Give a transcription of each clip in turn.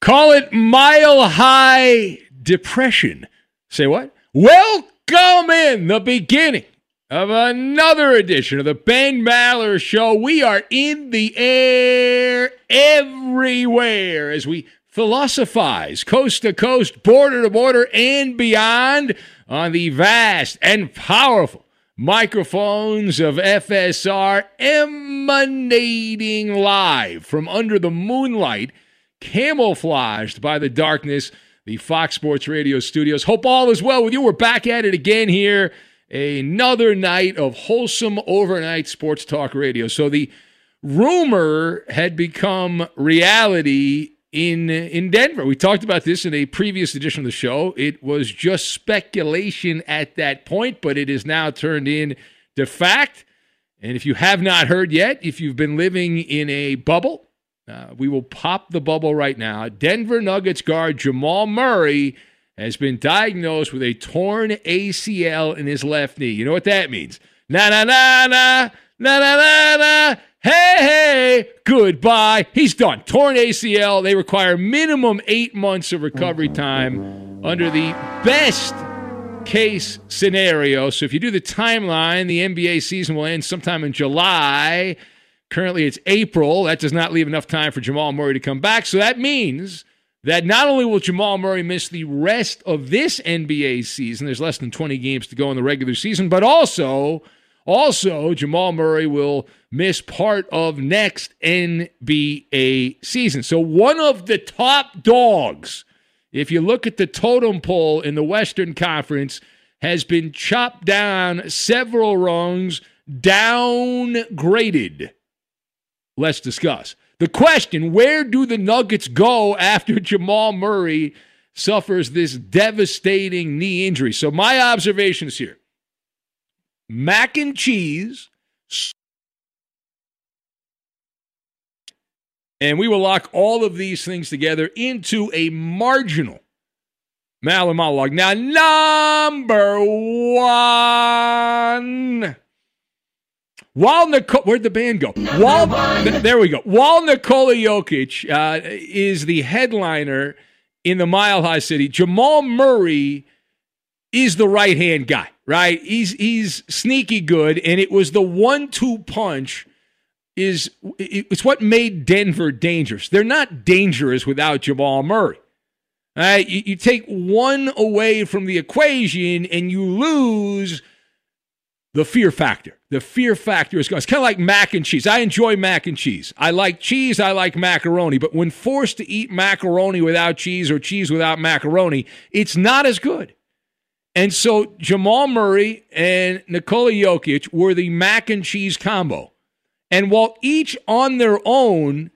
Call it mile high depression. Say what? Welcome in the beginning of another edition of the Ben Maller Show. We are in the air everywhere as we philosophize coast to coast, border to border, and beyond on the vast and powerful microphones of FSR emanating live from under the moonlight camouflaged by the darkness, the Fox Sports Radio studios. Hope all is well with you. We're back at it again here. Another night of wholesome overnight sports talk radio. So the rumor had become reality in in Denver. We talked about this in a previous edition of the show. It was just speculation at that point, but it is now turned in into fact. And if you have not heard yet, if you've been living in a bubble, uh, we will pop the bubble right now. Denver Nuggets guard Jamal Murray has been diagnosed with a torn ACL in his left knee. You know what that means? Na na na na na na na na. Hey hey, goodbye. He's done. Torn ACL. They require minimum eight months of recovery time under the best case scenario. So if you do the timeline, the NBA season will end sometime in July. Currently, it's April. That does not leave enough time for Jamal Murray to come back. So that means that not only will Jamal Murray miss the rest of this NBA season, there's less than 20 games to go in the regular season, but also Also, Jamal Murray will miss part of next NBA season. So, one of the top dogs, if you look at the totem pole in the Western Conference, has been chopped down several rungs, downgraded. Let's discuss. The question where do the Nuggets go after Jamal Murray suffers this devastating knee injury? So, my observations here mac and cheese. And we will lock all of these things together into a marginal Maller monologue. Now, number one. While Nicole, where'd the band go? While, there we go. While Nikola Jokic uh, is the headliner in the Mile High City, Jamal Murray is the right hand guy right? He's he's sneaky good, and it was the one-two punch. Is it's what made Denver dangerous. They're not dangerous without Jamal Murray. All right, you, you take one away from the equation, and you lose the fear factor. The fear factor is gone. It's kind of like mac and cheese. I enjoy mac and cheese. I like cheese. I like macaroni. But when forced to eat macaroni without cheese or cheese without macaroni, it's not as good. And so Jamal Murray and Nikola Jokic were the mac and cheese combo. And while each on their own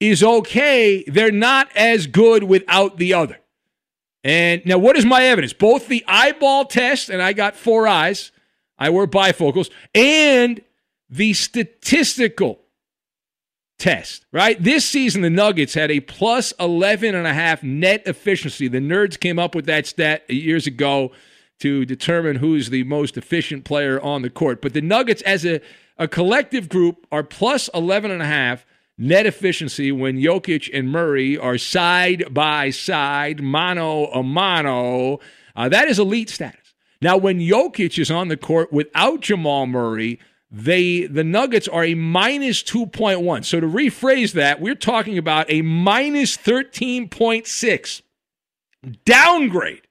is okay, they're not as good without the other. And now, what is my evidence? Both the eyeball test, and I got four eyes, I wear bifocals, and the statistical test, right? This season, the Nuggets had a plus 11 and a half net efficiency. The nerds came up with that stat years ago to determine who's the most efficient player on the court. But the Nuggets, as a, a collective group, are plus 11 and a half net efficiency when Jokic and Murray are side by side, mano a mano. Uh, that is elite status. Now, when Jokic is on the court without Jamal Murray, they the Nuggets are a minus 2.1. So to rephrase that, we're talking about a minus 13.6 downgrade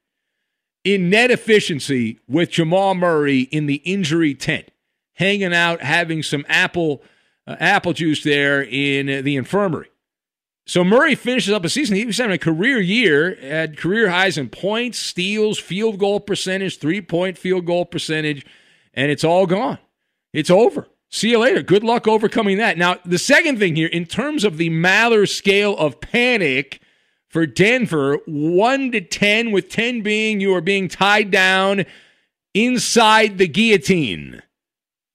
in net efficiency with Jamal Murray in the injury tent, hanging out, having some apple uh, apple juice there in the infirmary. So Murray finishes up a season. He was having a career year, had career highs in points, steals, field goal percentage, three point field goal percentage, and it's all gone. It's over. See you later. Good luck overcoming that. Now, the second thing here, in terms of the Maller scale of panic, for Denver, 1 to 10, with 10 being you are being tied down inside the guillotine.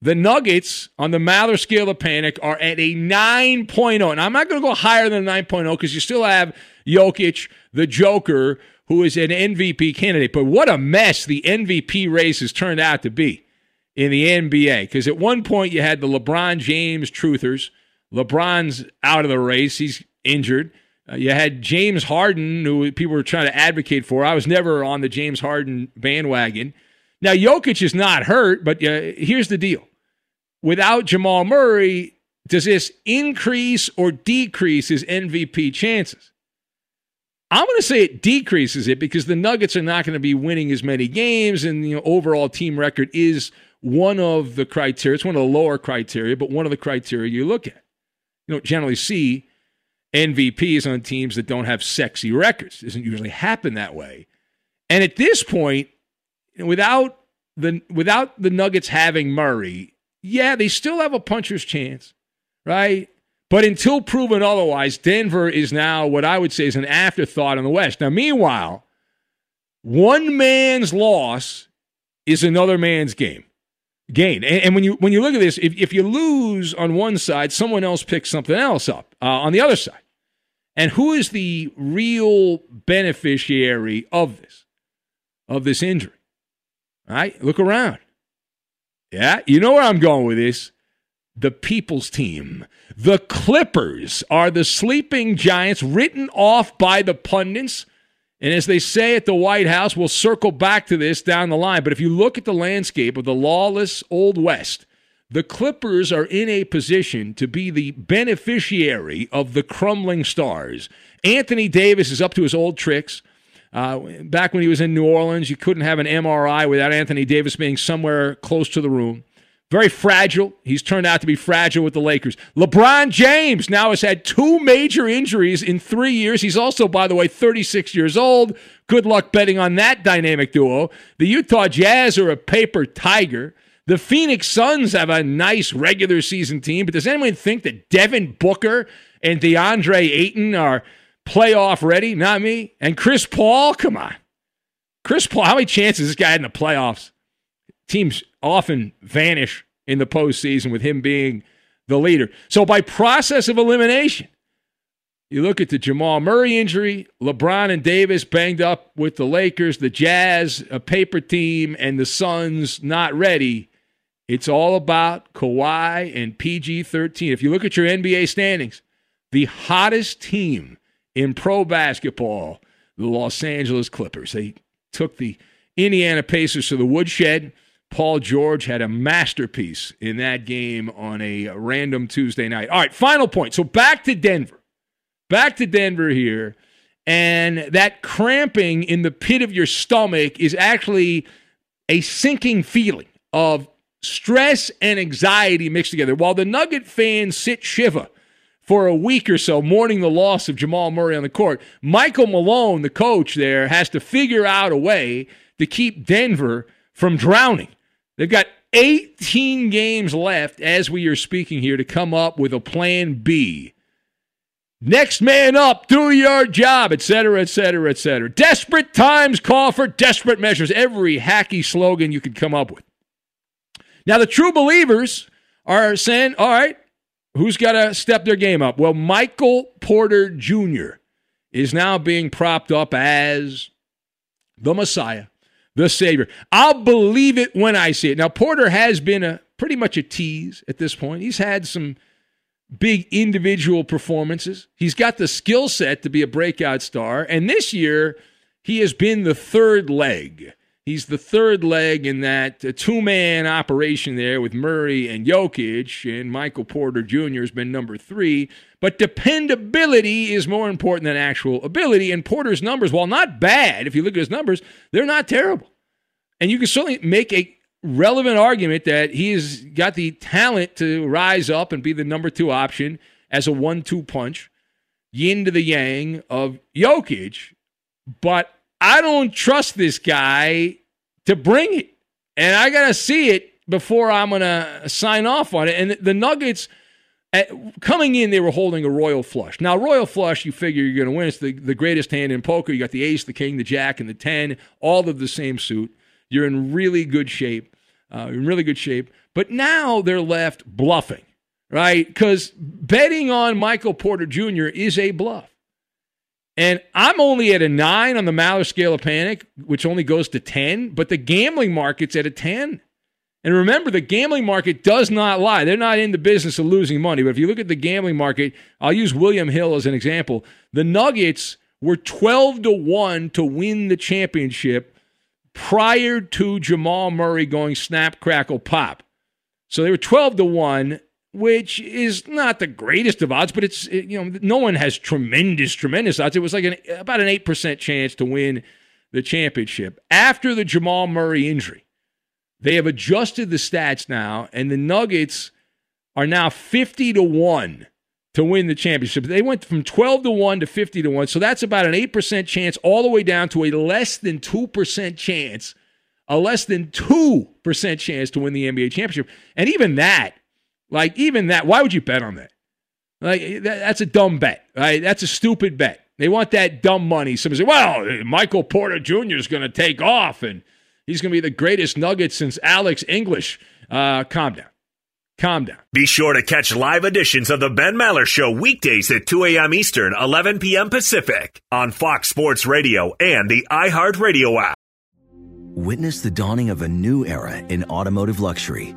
The Nuggets on the Maller scale of panic are at a 9.0. And I'm not going to go higher than 9.0 because you still have Jokic, the Joker, who is an MVP candidate. But what a mess the MVP race has turned out to be in the NBA. Because at one point you had the LeBron James truthers. LeBron's out of the race, he's injured. Uh, you had James Harden, who people were trying to advocate for. I was never on the James Harden bandwagon. Now, Jokic is not hurt, but uh, here's the deal. Without Jamal Murray, does this increase or decrease his MVP chances? I'm going to say it decreases it because the Nuggets are not going to be winning as many games, and you know overall team record is one of the criteria. It's one of the lower criteria, but one of the criteria you look at. You don't generally see MVPs on teams that don't have sexy records. It doesn't usually happen that way. And at this point, without the without the Nuggets having Murray, yeah, they still have a puncher's chance, right? But until proven otherwise, Denver is now what I would say is an afterthought in the West. Now, meanwhile, one man's loss is another man's game gain. And, and, when you when you look at this, if, if you lose on one side, someone else picks something else up uh, on the other side. And who is the real beneficiary of this, of this injury? All right, look around. Yeah, you know where I'm going with this. The people's team. The Clippers are the sleeping giants written off by the pundits. And as they say at the White House, we'll circle back to this down the line. But if you look at the landscape of the lawless Old West, the Clippers are in a position to be the beneficiary of the crumbling stars. Anthony Davis is up to his old tricks. Uh, back when he was in New Orleans, you couldn't have an MRI without Anthony Davis being somewhere close to the room. Very fragile. He's turned out to be fragile with the Lakers. LeBron James now has had two major injuries in three years. He's also, by the way, 36 years old. Good luck betting on that dynamic duo. The Utah Jazz are a paper tiger. The Phoenix Suns have a nice regular season team, but does anyone think that Devin Booker and DeAndre Ayton are playoff ready? Not me. And Chris Paul, come on. Chris Paul, how many chances this guy had in the playoffs? Teams often vanish in the postseason with him being the leader. So, by process of elimination, you look at the Jamal Murray injury, LeBron and Davis banged up with the Lakers, the Jazz, a paper team, and the Suns not ready. It's all about Kawhi and PG 13. If you look at your NBA standings, the hottest team in pro basketball, the Los Angeles Clippers. They took the Indiana Pacers to the woodshed. Paul George had a masterpiece in that game on a random Tuesday night. All right, final point. So back to Denver. Back to Denver here. And that cramping in the pit of your stomach is actually a sinking feeling of stress and anxiety mixed together. While the Nugget fans sit shiva for a week or so, mourning the loss of Jamal Murray on the court, Michael Malone, the coach there, has to figure out a way to keep Denver from drowning. They've got 18 games left as we are speaking here to come up with a plan B. Next man up, do your job, etc., etc., etc. Desperate times call for desperate measures. Every hacky slogan you could come up with. Now, the true believers are saying, all right, who's got to step their game up? Well, Michael Porter Jr. is now being propped up as the Messiah the Savior. I'll believe it when I see it. Now, Porter has been a pretty much a tease at this point. He's had some big individual performances. He's got the skill set to be a breakout star. And this year, he has been the third leg. He's the third leg in that uh, two man operation there with Murray and Jokic, and Michael Porter Jr. has been number three. But dependability is more important than actual ability. And Porter's numbers, while not bad, if you look at his numbers, they're not terrible. And you can certainly make a relevant argument that he has got the talent to rise up and be the number two option as a one two punch, yin to the yang of Jokic. But I don't trust this guy to bring it. And I got to see it before I'm going to sign off on it. And the Nuggets at, coming in, they were holding a royal flush. Now, royal flush, you figure you're going to win. It's the, the greatest hand in poker. You got the ace, the king, the jack, and the 10, all of the same suit. You're in really good shape. Uh, in really good shape. But now they're left bluffing, right? Because betting on Michael Porter Jr. is a bluff. And I'm only at a nine on the Maller scale of panic, which only goes to 10, but the gambling market's at a 10. And remember, the gambling market does not lie. They're not in the business of losing money. But if you look at the gambling market, I'll use William Hill as an example. The Nuggets were 12 to 1 to win the championship prior to Jamal Murray going snap, crackle, pop. So they were 12 to 1, which is not the greatest of odds, but it's, you know, no one has tremendous, tremendous odds. It was like an, about an 8% chance to win the championship after the Jamal Murray injury. They have adjusted the stats now, and the Nuggets are now 50 to 1 to win the championship. They went from 12 to 1 to 50 to 1. So that's about an 8% chance all the way down to a less than 2% chance, a less than 2% chance to win the NBA championship. And even that, like even that, why would you bet on that? Like that, that's a dumb bet, right? That's a stupid bet. They want that dumb money. Somebody say, "Well, Michael Porter Jr. is going to take off and He's going to be the greatest nugget since Alex English. Uh, calm down. Calm down. Be sure to catch live editions of The Ben Maller Show weekdays at 2 a.m. Eastern, 11 p.m. Pacific on Fox Sports Radio and the iHeartRadio app. Witness the dawning of a new era in automotive luxury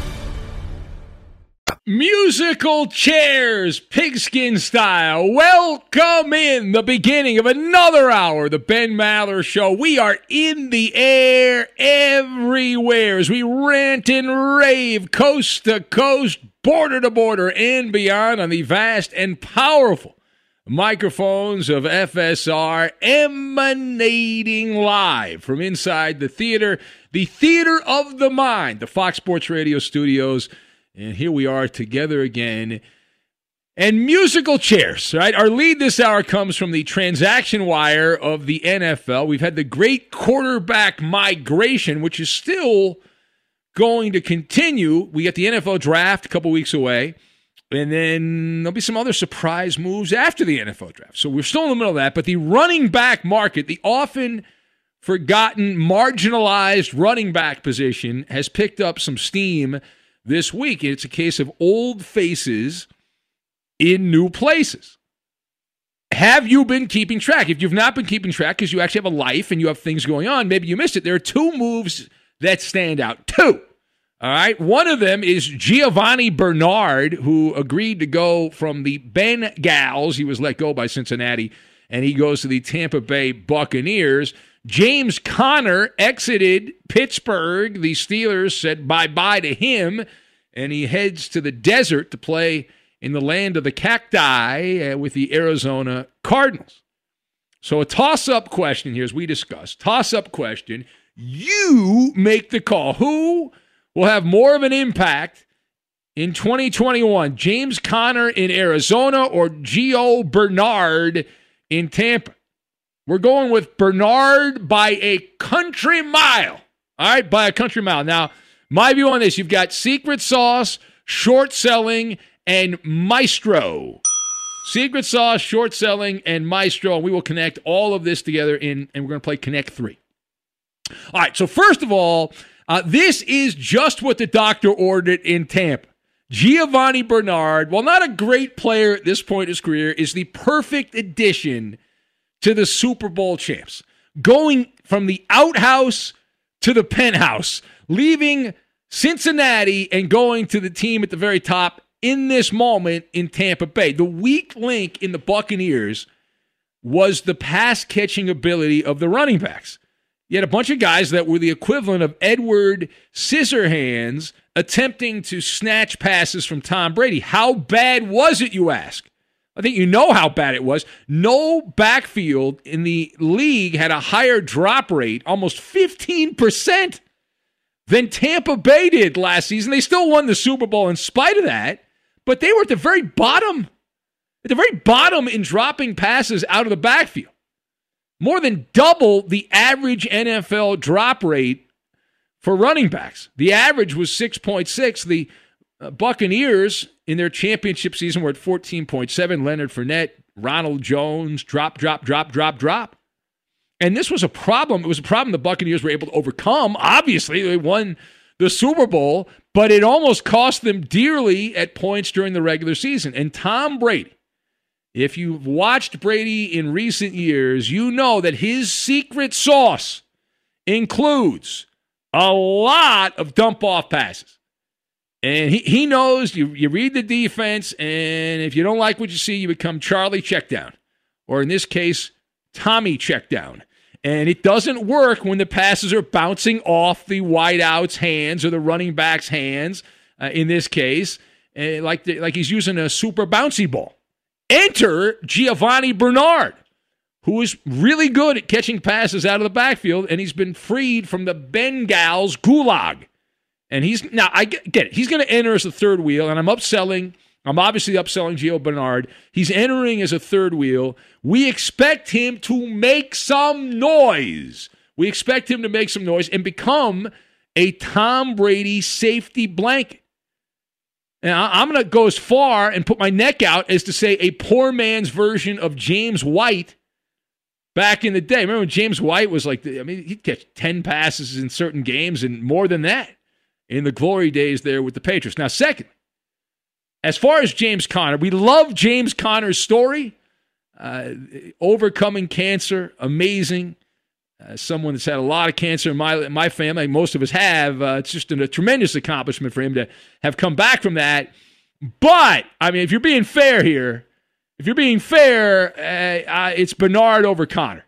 Musical chairs, pigskin style. Welcome in the beginning of another hour, the Ben Maller Show. We are in the air everywhere as we rant and rave coast to coast, border to border, and beyond on the vast and powerful microphones of FSR emanating live from inside the theater, the Theater of the Mind, the Fox Sports Radio studios. And here we are together again. And musical chairs, right? Our lead this hour comes from the transaction wire of the NFL. We've had the great quarterback migration, which is still going to continue. We get the NFL draft a couple weeks away. And then there'll be some other surprise moves after the NFL draft. So we're still in the middle of that. But the running back market, the often forgotten, marginalized running back position, has picked up some steam this week. It's a case of old faces in new places. Have you been keeping track? If you've not been keeping track because you actually have a life and you have things going on, maybe you missed it. There are two moves that stand out. Two. All right. One of them is Giovanni Bernard, who agreed to go from the Bengals. He was let go by Cincinnati, and he goes to the Tampa Bay Buccaneers. James Conner exited Pittsburgh. The Steelers said bye bye to him, and he heads to the desert to play in the land of the cacti uh, with the Arizona Cardinals. So, a toss up question here, as we discussed. Toss up question. You make the call. Who will have more of an impact in 2021? James Conner in Arizona or Gio Bernard in Tampa? We're going with Bernard by a country mile. All right, by a country mile. Now, my view on this you've got secret sauce, short selling, and maestro. Secret Sauce, Short Selling, and Maestro. And we will connect all of this together in, and we're going to play Connect 3. All right, so first of all, uh, this is just what the doctor ordered in Tampa. Giovanni Bernard, while not a great player at this point in his career, is the perfect addition to the Super Bowl champs. Going from the outhouse to the penthouse, leaving Cincinnati and going to the team at the very top in this moment in Tampa Bay. The weak link in the Buccaneers was the pass catching ability of the running backs. You had a bunch of guys that were the equivalent of Edward Scissorhands attempting to snatch passes from Tom Brady. How bad was it, you ask? I think you know how bad it was. No backfield in the league had a higher drop rate, almost 15%, than Tampa Bay did last season. They still won the Super Bowl in spite of that but they were at the very bottom, at the very bottom in dropping passes out of the backfield. More than double the average NFL drop rate for running backs. The average was 6.6. The uh, Buccaneers in their championship season were at 14.7. Leonard Fournette, Ronald Jones, drop, drop, drop, drop, drop. And this was a problem. It was a problem the Buccaneers were able to overcome. Obviously, they won the Super Bowl, but it almost cost them dearly at points during the regular season. And Tom Brady, if you've watched Brady in recent years, you know that his secret sauce includes a lot of dump off passes. And he, he knows you, you read the defense, and if you don't like what you see, you become Charlie checkdown. Or in this case, Tommy checkdown. And it doesn't work when the passes are bouncing off the wideout's hands or the running back's hands, uh, in this case, uh, like, the, like he's using a super bouncy ball. Enter Giovanni Bernard, who is really good at catching passes out of the backfield, and he's been freed from the Bengals gulag. And he's now, I get, get it. He's going to enter as a third wheel, and I'm upselling I'm obviously upselling Gio Bernard. He's entering as a third wheel. We expect him to make some noise. We expect him to make some noise and become a Tom Brady safety blanket. And I'm going to go as far and put my neck out as to say a poor man's version of James White back in the day. Remember when James White was like, I mean, he'd catch 10 passes in certain games and more than that in the glory days there with the Patriots. Now, second, as far as James Conner, we love James Conner's story. Uh, overcoming cancer, amazing. Uh, someone that's had a lot of cancer in my my family, most of us have. Uh, it's just a tremendous accomplishment for him to have come back from that. But I mean, if you're being fair here, if you're being fair, uh, it's Bernard over Conner.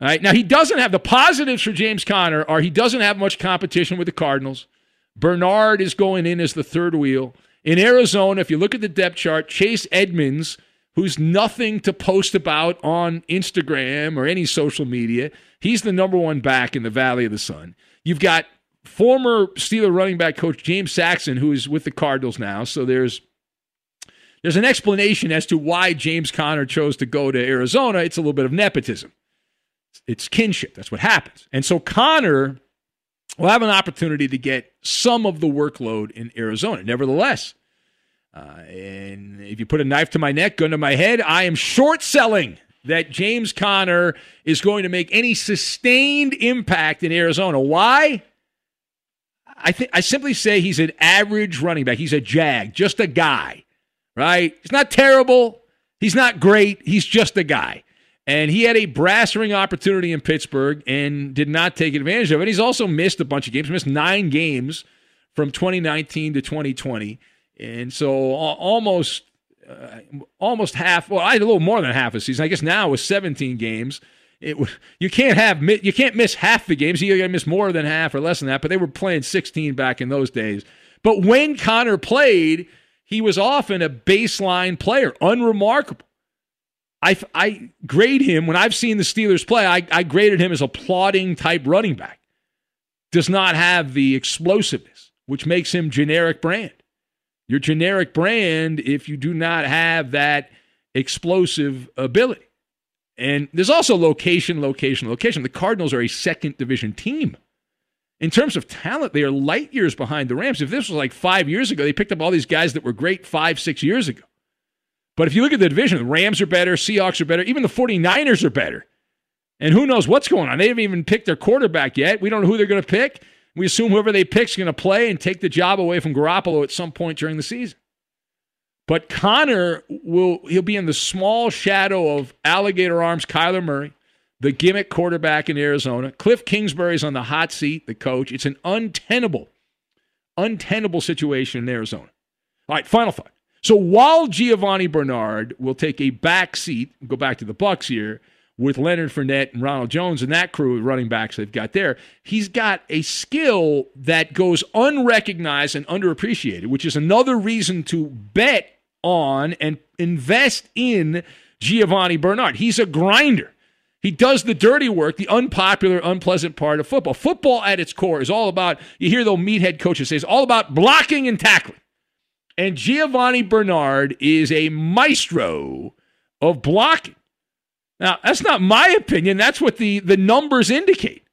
All right. Now he doesn't have the positives for James Conner, or he doesn't have much competition with the Cardinals. Bernard is going in as the third wheel. In Arizona, if you look at the depth chart, Chase Edmonds, who's nothing to post about on Instagram or any social media, he's the number one back in the Valley of the Sun. You've got former Steeler running back coach James Saxon, who is with the Cardinals now. So there's there's an explanation as to why James Conner chose to go to Arizona. It's a little bit of nepotism. It's kinship. That's what happens. And so Conner will have an opportunity to get some of the workload in Arizona. Nevertheless, uh, and if you put a knife to my neck, gun to my head, I am short selling that James Conner is going to make any sustained impact in Arizona. Why? I think I simply say he's an average running back. He's a jag, just a guy, right? He's not terrible. He's not great. He's just a guy. And he had a brass ring opportunity in Pittsburgh and did not take advantage of it. He's also missed a bunch of games, missed nine games from 2019 to 2020. And so almost uh, almost half, well, I had a little more than half a season. I guess now with 17 games. It, you can't have you can't miss half the games. You got to miss more than half or less than that. But they were playing 16 back in those days. But when Conner played, he was often a baseline player, unremarkable. I, I grade him when I've seen the Steelers play, I, I graded him as a plodding type running back. Does not have the explosiveness, which makes him generic brand. Your generic brand if you do not have that explosive ability. And there's also location, location, location. The Cardinals are a second division team. In terms of talent, they are light years behind the Rams. If this was like five years ago, they picked up all these guys that were great five, six years ago. But if you look at the division, the Rams are better, Seahawks are better, even the 49ers are better. And who knows what's going on? They haven't even picked their quarterback yet. We don't know who they're going to pick. We assume whoever they pick is going to play and take the job away from Garoppolo at some point during the season. But Conner will he'll be in the small shadow of alligator arms Kyler Murray, the gimmick quarterback in Arizona. Cliff Kingsbury's on the hot seat, the coach. It's an untenable, untenable situation in Arizona. All right, final thought. So while Giovanni Bernard will take a back seat, go back to the Bucs here with Leonard Fournette and Ronald Jones and that crew of running backs they've got there, he's got a skill that goes unrecognized and underappreciated, which is another reason to bet on and invest in Giovanni Bernard. He's a grinder. He does the dirty work, the unpopular, unpleasant part of football. Football at its core is all about, you hear the meathead coaches say, it's all about blocking and tackling. And Giovanni Bernard is a maestro of blocking. Now, that's not my opinion. That's what the, the numbers indicate.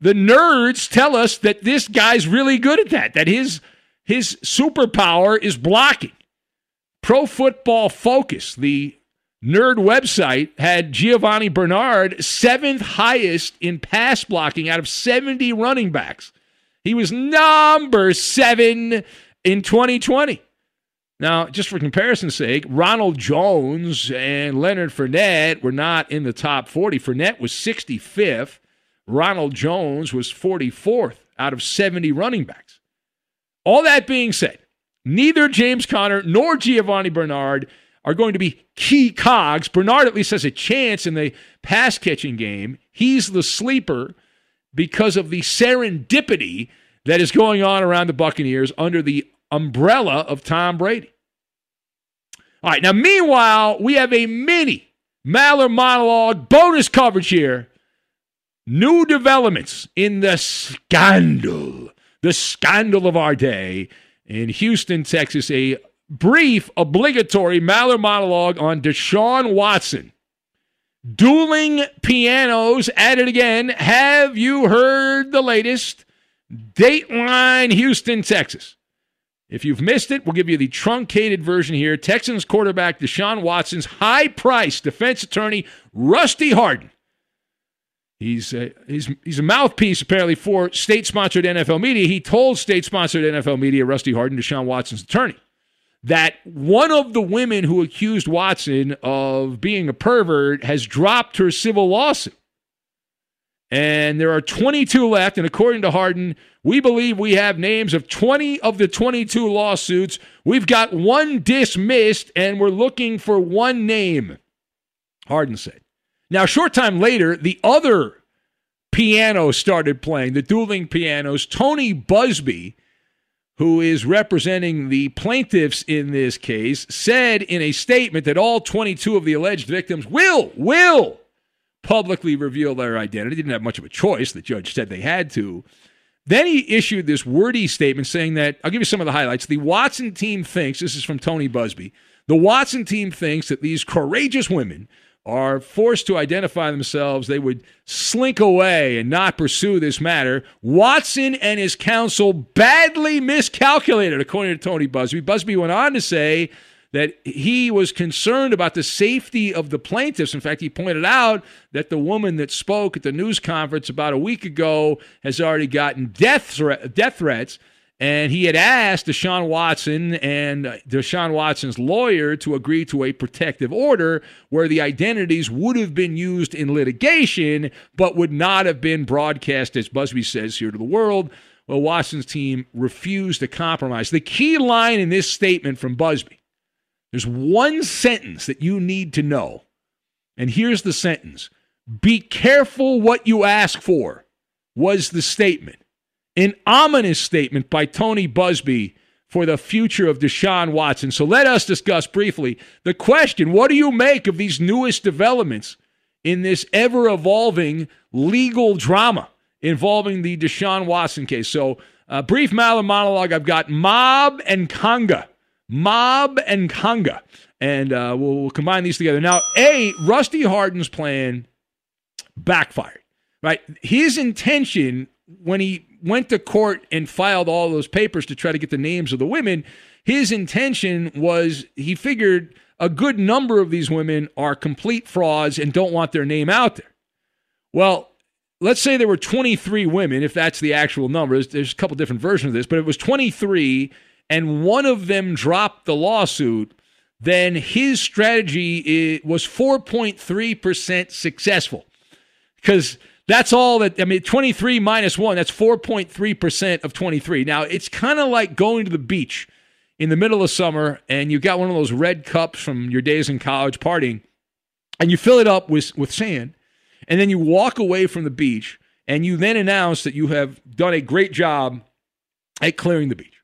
The nerds tell us that this guy's really good at that, that his, his superpower is blocking. Pro Football Focus, the nerd website, had Giovanni Bernard seventh highest in pass blocking out of 70 running backs. He was number seven in 2020. Now, just for comparison's sake, Ronald Jones and Leonard Fournette were not in the top 40. Fournette was 65th. Ronald Jones was 44th out of 70 running backs. All that being said, Neither James Conner nor Giovanni Bernard are going to be key cogs. Bernard at least has a chance in the pass catching game. He's the sleeper because of the serendipity that is going on around the Buccaneers under the umbrella of Tom Brady. All right, now, meanwhile, we have a mini Maller monologue bonus coverage here. New developments in the scandal, the scandal of our day in Houston, Texas, a brief, obligatory Maller monologue on Deshaun Watson. Dueling pianos at it again. Have you heard the latest? Dateline Houston, Texas. If you've missed it, we'll give you the truncated version here. Texans quarterback Deshaun Watson's high price defense attorney, Rusty Hardin, He's a, he's, he's a mouthpiece, apparently, for state sponsored NFL media. He told state sponsored NFL media, Rusty Hardin, Deshaun Watson's attorney, that one of the women who accused Watson of being a pervert has dropped her civil lawsuit. And there are 22 left. And according to Hardin, we believe we have names of 20 of the 22 lawsuits. We've got one dismissed, and we're looking for one name, Hardin said. Now, a short time later, the other piano started playing, the dueling pianos. Tony Buzbee, who is representing the plaintiffs in this case, said in a statement that all 22 of the alleged victims will, will publicly reveal their identity. Didn't have much of a choice. The judge said they had to. Then he issued this wordy statement saying that, I'll give you some of the highlights. The Watson team thinks, this is from Tony Buzbee. the Watson team thinks that these courageous women are forced to identify themselves, they would slink away and not pursue this matter. Watson and his counsel badly miscalculated, according to Tony Buzbee. Buzbee went on to say that he was concerned about the safety of the plaintiffs. In fact, he pointed out that the woman that spoke at the news conference about a week ago has already gotten death, thre- death threats. And he had asked Deshaun Watson and uh, Deshaun Watson's lawyer to agree to a protective order where the identities would have been used in litigation, but would not have been broadcast, as Buzbee says, here to the world. Well, Watson's team refused to compromise. The key line in this statement from Buzbee there's one sentence that you need to know. And here's the sentence Be careful what you ask for, was the statement. An ominous statement by Tony Buzbee for the future of Deshaun Watson. So let us discuss briefly the question what do you make of these newest developments in this ever evolving legal drama involving the Deshaun Watson case? So, a brief Maller monologue. I've got Mob and Conga. Mob and Conga. And uh, we'll, we'll combine these together. Now, A, Rusty Hardin's plan backfired, right? His intention when he went to court and filed all those papers to try to get the names of the women, his intention was he figured a good number of these women are complete frauds and don't want their name out there. Well, let's say there were 23 women, if that's the actual number. There's a couple different versions of this, but it was 23, and one of them dropped the lawsuit. Then his strategy was 4.3% successful because that's all that, I mean, 23 minus one, that's 4.3% of 23. Now, it's kind of like going to the beach in the middle of summer and you got one of those red cups from your days in college partying and you fill it up with, with sand and then you walk away from the beach and you then announce that you have done a great job at clearing the beach.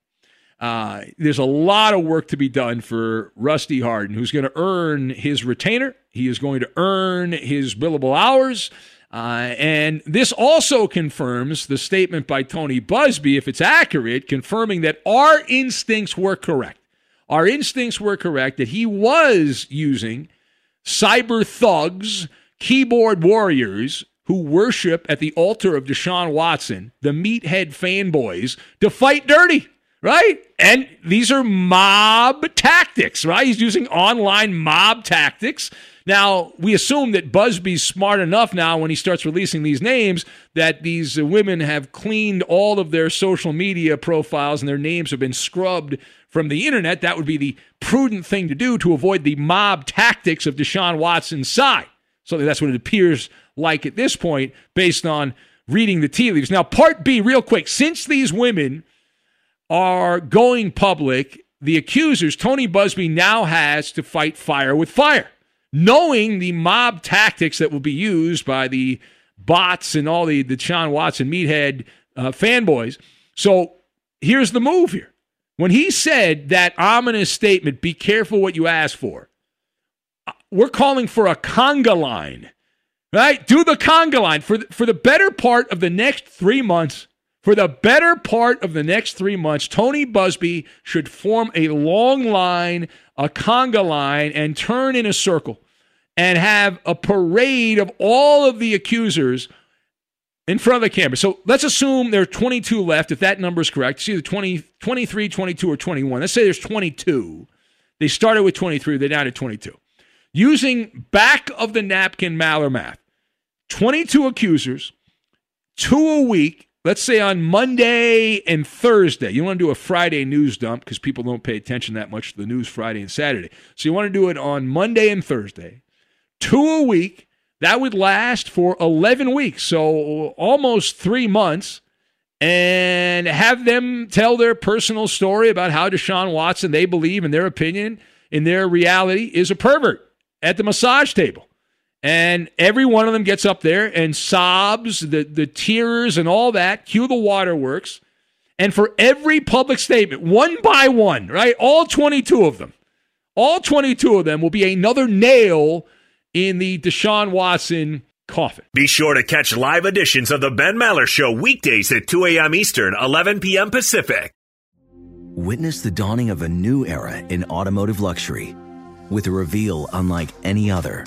Uh, there's a lot of work to be done for Rusty Hardin, who's going to earn his retainer. He is going to earn his billable hours. Uh, and this also confirms the statement by Tony Buzbee, if it's accurate, confirming that our instincts were correct. Our instincts were correct that he was using cyber thugs, keyboard warriors who worship at the altar of Deshaun Watson, the meathead fanboys, to fight dirty, right? And these are mob tactics, right? He's using online mob tactics now, we assume that Buzbee's smart enough now when he starts releasing these names that these women have cleaned all of their social media profiles and their names have been scrubbed from the internet. That would be the prudent thing to do to avoid the mob tactics of Deshaun Watson's side. So that's what it appears like at this point based on reading the tea leaves. Now, part B, real quick, since these women are going public, the accusers, Tony Buzbee now has to fight fire with fire knowing the mob tactics that will be used by the bots and all the, Deshaun Watson meathead uh, fanboys. So here's the move here. When he said that ominous statement, be careful what you ask for, uh, we're calling for a conga line, right? Do the conga line for, for the better part of the next three months. For the better part of the next three months, Tony Buzbee should form a long line, a conga line, and turn in a circle and have a parade of all of the accusers in front of the camera. So let's assume there are 22 left, if that number is correct. It's either 20, 23, 22, or 21. Let's say there's 22. They started with 23, they're down to 22. Using back of the napkin Maller math, 22 accusers, two a week, let's say on Monday and Thursday. You want to do a Friday news dump because people don't pay attention that much to the news Friday and Saturday. So you want to do it on Monday and Thursday two a week. That would last for 11 weeks, so almost three months, and have them tell their personal story about how Deshaun Watson, they believe, in their opinion, in their reality, is a pervert at the massage table. And every one of them gets up there and sobs, the, the tears and all that, cue the waterworks. And for every public statement, one by one, right, all 22 of them, all 22 of them will be another nail in the Deshaun Watson coffin. Be sure to catch live editions of the Ben Maller Show weekdays at 2 a.m. Eastern, 11 p.m. Pacific. Witness the dawning of a new era in automotive luxury with a reveal unlike any other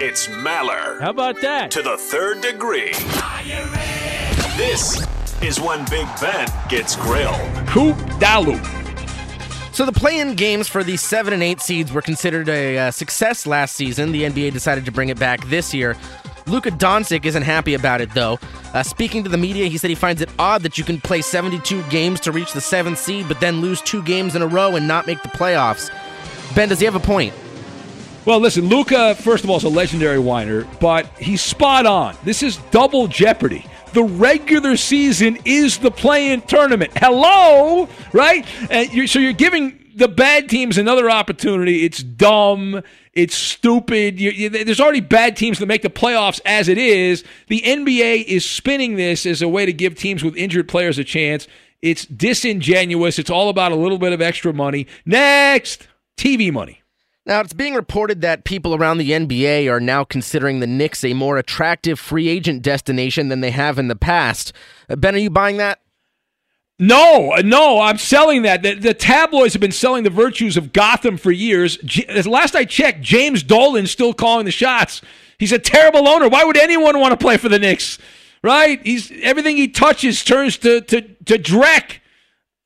It's Maller. How about that? To the third degree. This is when Big Ben gets grilled. Coop Dalu. So the play-in games for the seven and eight seeds were considered a uh, success last season. The NBA decided to bring it back this year. Luka Doncic isn't happy about it though. Uh, speaking to the media, he said he finds it odd that you can play 72 games to reach the seventh seed, but then lose two games in a row and not make the playoffs. Ben, does he have a point? Well, listen, Luka, first of all, is a legendary whiner, but he's spot on. This is double jeopardy. The regular season is the play-in tournament. Hello, right? Uh, and you're, so you're giving the bad teams another opportunity. It's dumb. It's stupid. You, you, there's already bad teams that make the playoffs as it is. The NBA is spinning this as a way to give teams with injured players a chance. It's disingenuous. It's all about a little bit of extra money. Next, TV money. Now, it's being reported that people around the NBA are now considering the Knicks a more attractive free agent destination than they have in the past. Uh, ben, are you buying that? No, uh, no, I'm selling that. The, the, tabloids have been selling the virtues of Gotham for years. J- last I checked, James Dolan's still calling the shots. He's a terrible owner. Why would anyone want to play for the Knicks? Right? He's everything he touches turns to to to dreck.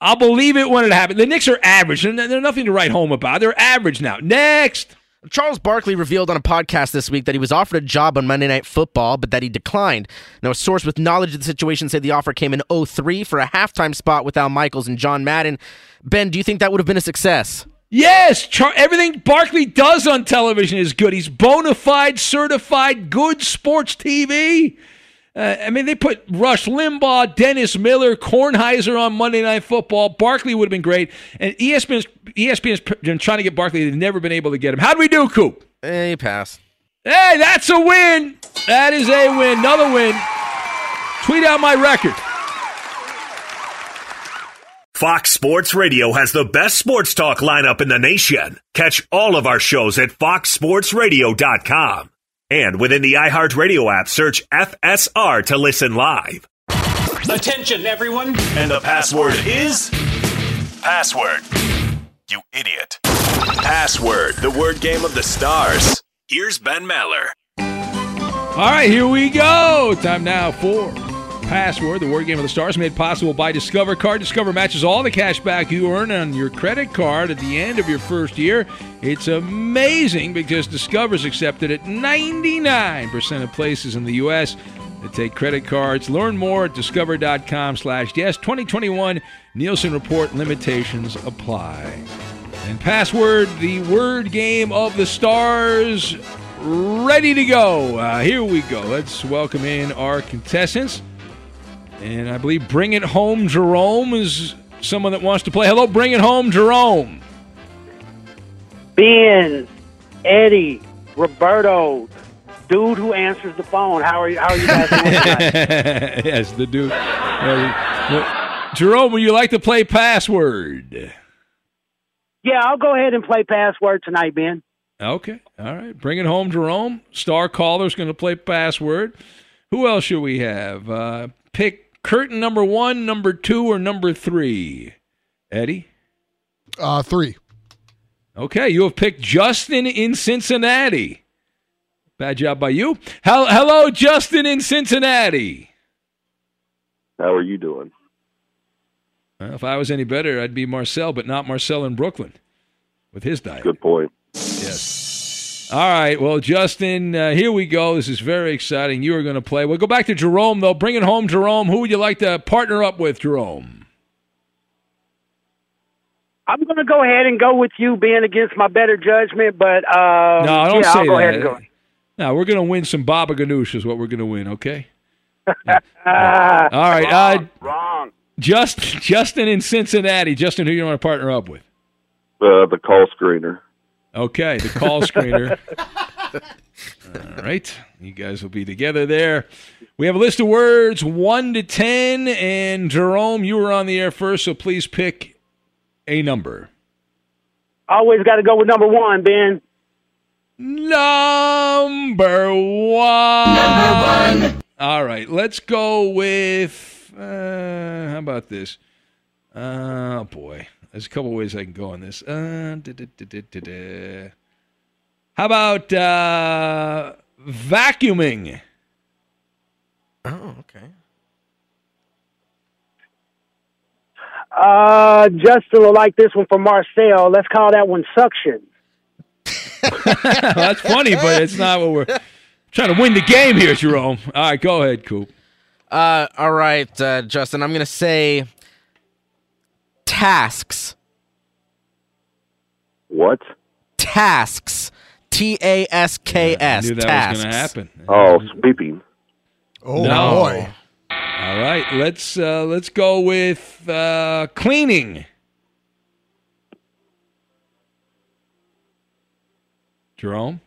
I'll believe it when it happens. The Knicks are average, and they're nothing to write home about. They're average now. Next. Charles Barkley revealed on a podcast this week that he was offered a job on Monday Night Football, but that he declined. Now, a source with knowledge of the situation said the offer came in 03 for a halftime spot with Al Michaels and John Madden. Ben, do you think that would have been a success? Yes, Char- everything Barkley does on television is good. He's bona fide, certified, good sports TV. Uh, I mean, they put Rush Limbaugh, Dennis Miller, Kornheiser on Monday Night Football. Barkley would have been great, and ESPN's ESPN's been trying to get Barkley. They've never been able to get him. How do we do, Coop? Hey, pass. Hey, that's a win. That is a win. Another win. Tweet out my record. Fox Sports Radio has the best sports talk lineup in the nation. Catch all of our shows at foxsportsradio.com. And within the iHeartRadio app, search FSR to listen live. Attention, everyone. And the password is password. You idiot. Password, the word game of the stars. Here's Ben Maller. All right, here we go. Time now for Password, the word game of the stars, made possible by Discover Card. Discover matches all the cash back you earn on your credit card at the end of your first year. It's amazing because Discover's accepted at 99% of places in the U.S. that take credit cards. Learn more at discover.com slash yes. 2021 Nielsen Report limitations apply. And Password, the word game of the stars, ready to go. Uh, here we go. Let's welcome in our contestants. And I believe Bring It Home Jerome is someone that wants to play. Hello, Bring It Home Jerome. Ben, Eddie, Roberto, dude who answers the phone. How are you? How are you guys doing yes, the dude. Uh, Jerome, would you like to play Password? Yeah, I'll go ahead and play Password tonight, Ben. Okay, all right. Bring it home, Jerome. Star caller's going to play Password. Who else should we have? Uh, pick curtain number one, number two, or number three? Eddie? Uh, three. Okay, you have picked Justin in Cincinnati. Bad job by you. Hel- Hello, Justin in Cincinnati. How are you doing? Well, if I was any better, I'd be Marcel, but not Marcel in Brooklyn with his diet. Good point. Yes. All right. Well, Justin, uh, here we go. This is very exciting. You are going to play. We'll go back to Jerome, though. Bring it home, Jerome. Who would you like to partner up with, Jerome? I'm going to go ahead and go with you, being against my better judgment. But uh, No, I don't yeah, say I'll go that. ahead and go. No, we're going to win some Baba Ganoush is what we're going to win, okay? Ah, All right. Uh, wrong. Just, Justin in Cincinnati. Justin, who you want to partner up with? Uh, the call screener. Okay, the call screener. All right. You guys will be together there. We have a list of words 1 to 10. And Jerome, you were on the air first, so please pick a number. Always got to go with number one, Ben. Number one. Number one. All right, let's go with. Uh, how about this? Oh boy, there's a couple ways I can go on this. Uh, da, da, da, da, da, da. How about uh, vacuuming? Oh, okay. Uh, Justin will like this one from Marcel. Let's call that one suction. That's funny, but it's not what we're trying to win the game here, Jerome. All right, go ahead, Coop. Uh, all right, uh, Justin. I'm gonna say tasks. What? Tasks. T A S K S. knew that tasks. was going to happen. Oh, sweeping. Oh No. boy. All right, let's uh, let's go with uh, cleaning. Jerome.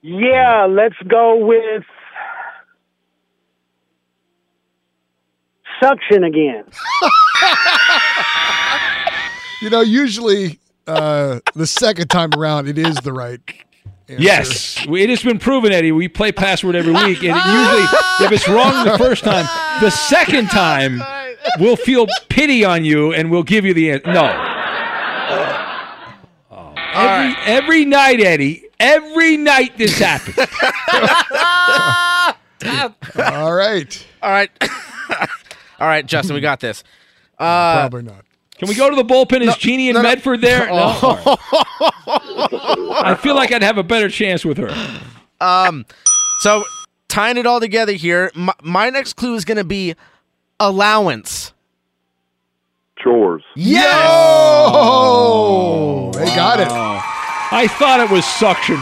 Yeah, let's go with suction again. You know, usually uh, the second time around, it is the right. Answer. Yes, it has been proven, Eddie. We play password every week, and it usually, if it's wrong the first time, the second time we'll feel pity on you and we'll give you the answer. No. Oh. Every, every night, Eddie. Every night this happens. All right. All right. all right, Justin, we got this. Uh, Probably not. Can we go to the bullpen? Is Jeannie in no, no. Medford there? No. Oh. I feel like I'd have a better chance with her. Um, so tying it all together here, my, my next clue is going to be allowance. Chores. Yes. Oh, they got it. I thought it was suction.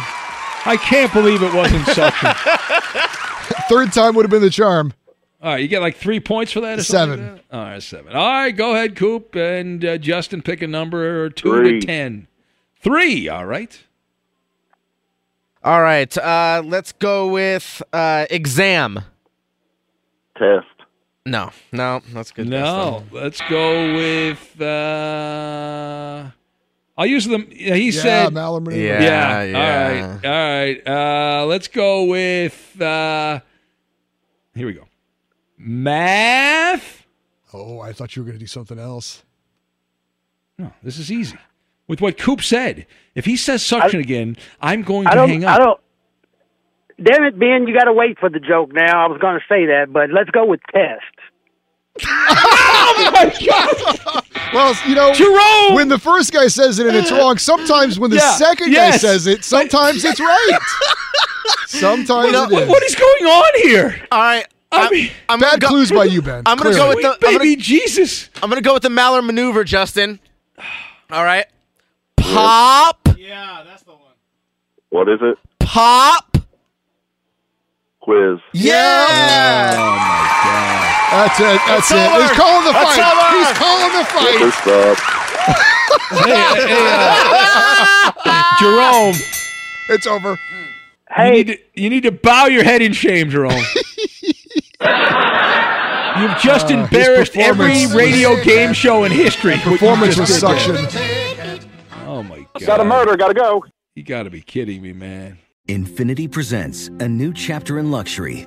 I can't believe it wasn't suction. Third time would have been the charm. All right, you get like three points for that. Or Seven. like that? All right, seven. All right, go ahead, Coop and uh, Justin. Pick a number two Three. to ten. Three. All right. All right, uh, let's go with uh, exam. Test. No, no, that's good. No, let's go with. Uh, I'll use them. Yeah, he Yeah, said. Malum. Yeah, Yeah. yeah. All right. All right. Uh, let's go with. Uh, here we go. Math. Oh, I thought you were going to do something else. No, this is easy. With what Coop said, if he says suction again, I'm going I to don't. hang I up. don't. Damn it, Ben! You got to wait for the joke now. I was going to say that, but let's go with test. oh my god! Well, you know, Jerome! when the first guy says it and it's wrong, sometimes when the Yeah, second yes. guy says it, sometimes it's right. Sometimes What, it is. what is going on here? All right. I I'm, mean, I'm Bad gonna go, clues by you, Ben. I'm gonna go with the. I'm baby gonna, Jesus. I'm gonna go with the Maller maneuver, Justin. All right. Pop, Yeah, that's the one. What is it? pop. Quiz. Yeah. Oh my god! That's it. That's It's it. over. He's calling the It's fight. over. He's calling the Get fight. this up. hey, hey, uh, Jerome, It's over. you Hey, need, to, you need to bow your head in shame, Jerome. You've just Uh, embarrassed every radio game show in history. Performance was suction. Oh my god! Got a murder. Got to go. You got to be kidding me, man. Infiniti presents a new chapter in luxury,